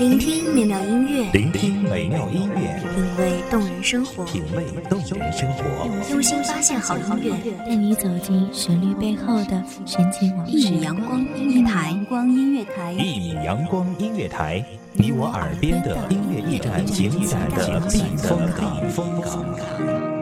聆听美妙音乐，聆听美妙音乐，品味动人生活，品味动人生活。用心发现好音乐，带你走进旋律背后的神奇往事。一米阳光音乐台，光音乐台，一米阳光音乐台，你我耳边的音乐驿站，情感的避风港。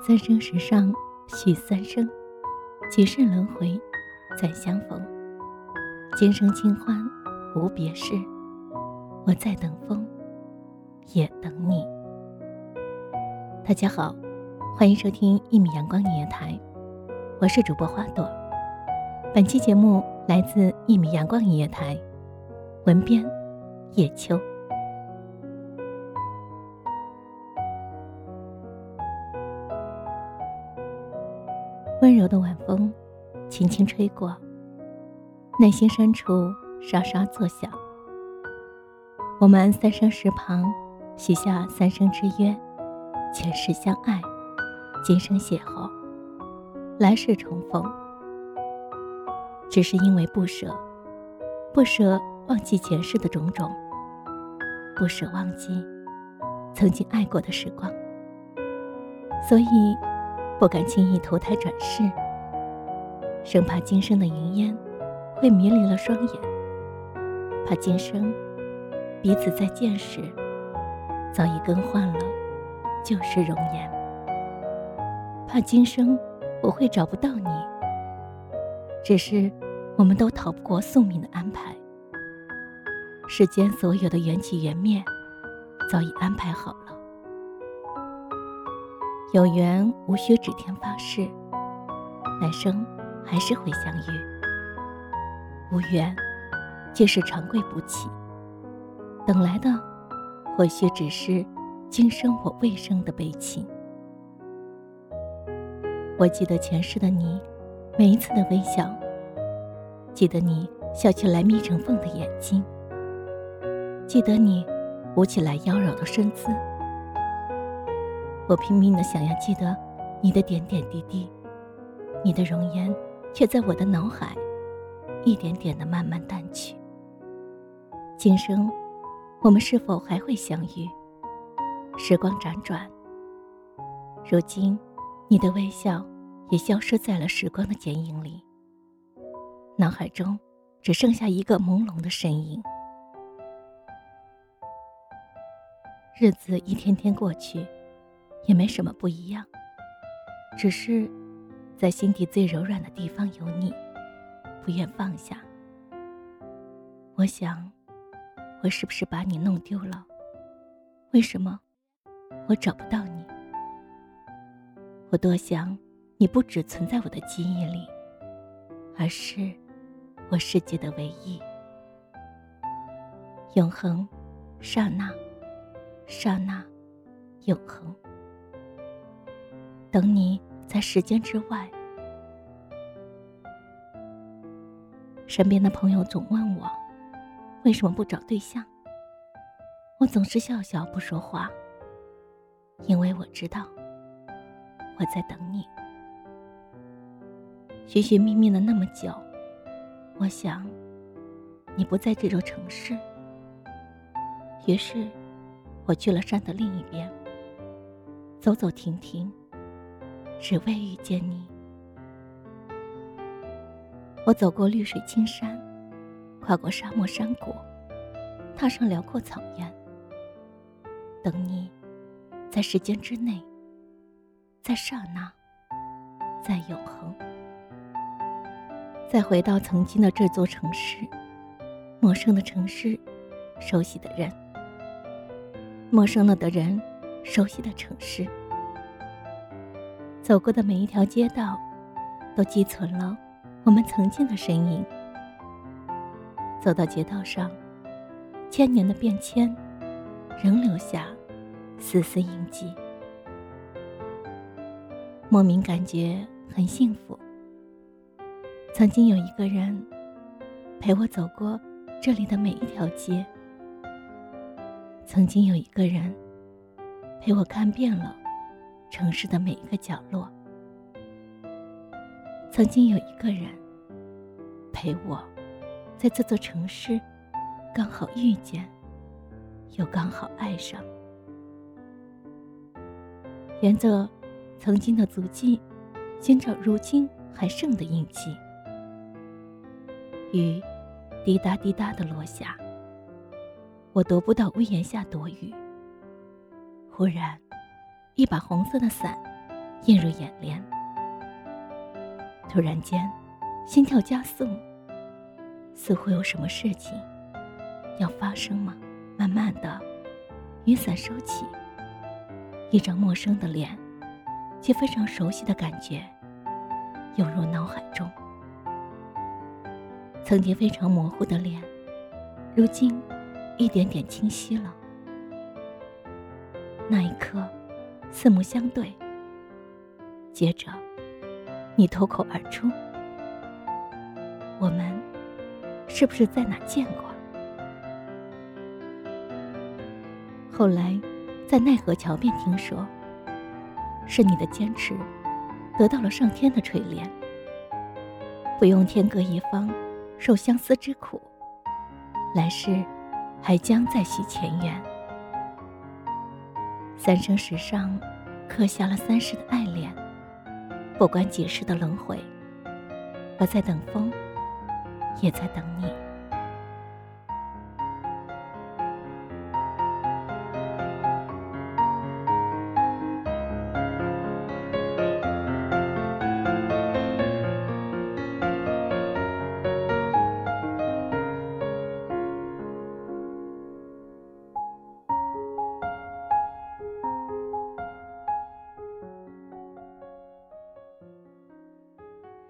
三生石上许三生，几世轮回再相逢。今生清欢无别事，我在等风，也等你。大家好，欢迎收听一米阳光音乐台，我是主播花朵。本期节目来自一米阳光音乐台，文编叶秋。温柔的晚风，轻轻吹过，内心深处沙沙作响。我们三生石旁，许下三生之约，前世相爱，今生邂逅，来世重逢。只是因为不舍，不舍忘记前世的种种，不舍忘记曾经爱过的时光，所以。不敢轻易投胎转世，生怕今生的云烟会迷离了双眼，怕今生彼此再见时早已更换了旧时容颜，怕今生我会找不到你。只是我们都逃不过宿命的安排，世间所有的缘起缘灭早已安排好了。有缘无需指天发誓，来生还是会相遇；无缘，即是长跪不起，等来的或许只是今生我未生的悲情。我记得前世的你，每一次的微笑；记得你笑起来眯成缝的眼睛；记得你舞起来妖娆的身姿。我拼命的想要记得你的点点滴滴，你的容颜却在我的脑海一点点的慢慢淡去。今生，我们是否还会相遇？时光辗转，如今，你的微笑也消失在了时光的剪影里，脑海中只剩下一个朦胧的身影。日子一天天过去。也没什么不一样，只是在心底最柔软的地方有你，不愿放下。我想，我是不是把你弄丢了？为什么我找不到你？我多想你不只存在我的记忆里，而是我世界的唯一。永恒，刹那，刹那，永恒。等你在时间之外。身边的朋友总问我，为什么不找对象？我总是笑笑不说话，因为我知道我在等你。寻寻觅觅了那么久，我想你不在这座城市，于是我去了山的另一边，走走停停。只为遇见你，我走过绿水青山，跨过沙漠山谷，踏上辽阔草原，等你，在时间之内，在刹那，在永恒，再回到曾经的这座城市，陌生的城市，熟悉的人，陌生了的人，熟悉的城市。走过的每一条街道，都寄存了我们曾经的身影。走到街道上，千年的变迁，仍留下丝丝印记。莫名感觉很幸福。曾经有一个人陪我走过这里的每一条街，曾经有一个人陪我看遍了城市的每一个角落，曾经有一个人陪我在这座城市刚好遇见，又刚好爱上，沿着。曾经的足迹，寻找如今还剩的印记。雨滴答滴答的落下，我踱不到屋檐下躲雨。忽然，一把红色的伞映入眼帘。突然间，心跳加速，似乎有什么事情要发生吗？慢慢的，雨伞收起，一张陌生的脸。却非常熟悉的感觉涌入脑海中。曾经非常模糊的脸，如今一点点清晰了。那一刻，四目相对。接着，你脱口而出：“我们是不是在哪见过？”后来，在奈何桥边听说。是你的坚持，得到了上天的垂怜。不用天各一方，受相思之苦，来世还将再续前缘。三生石上刻下了三世的爱恋，不管几世的轮回，我在等风，也在等你。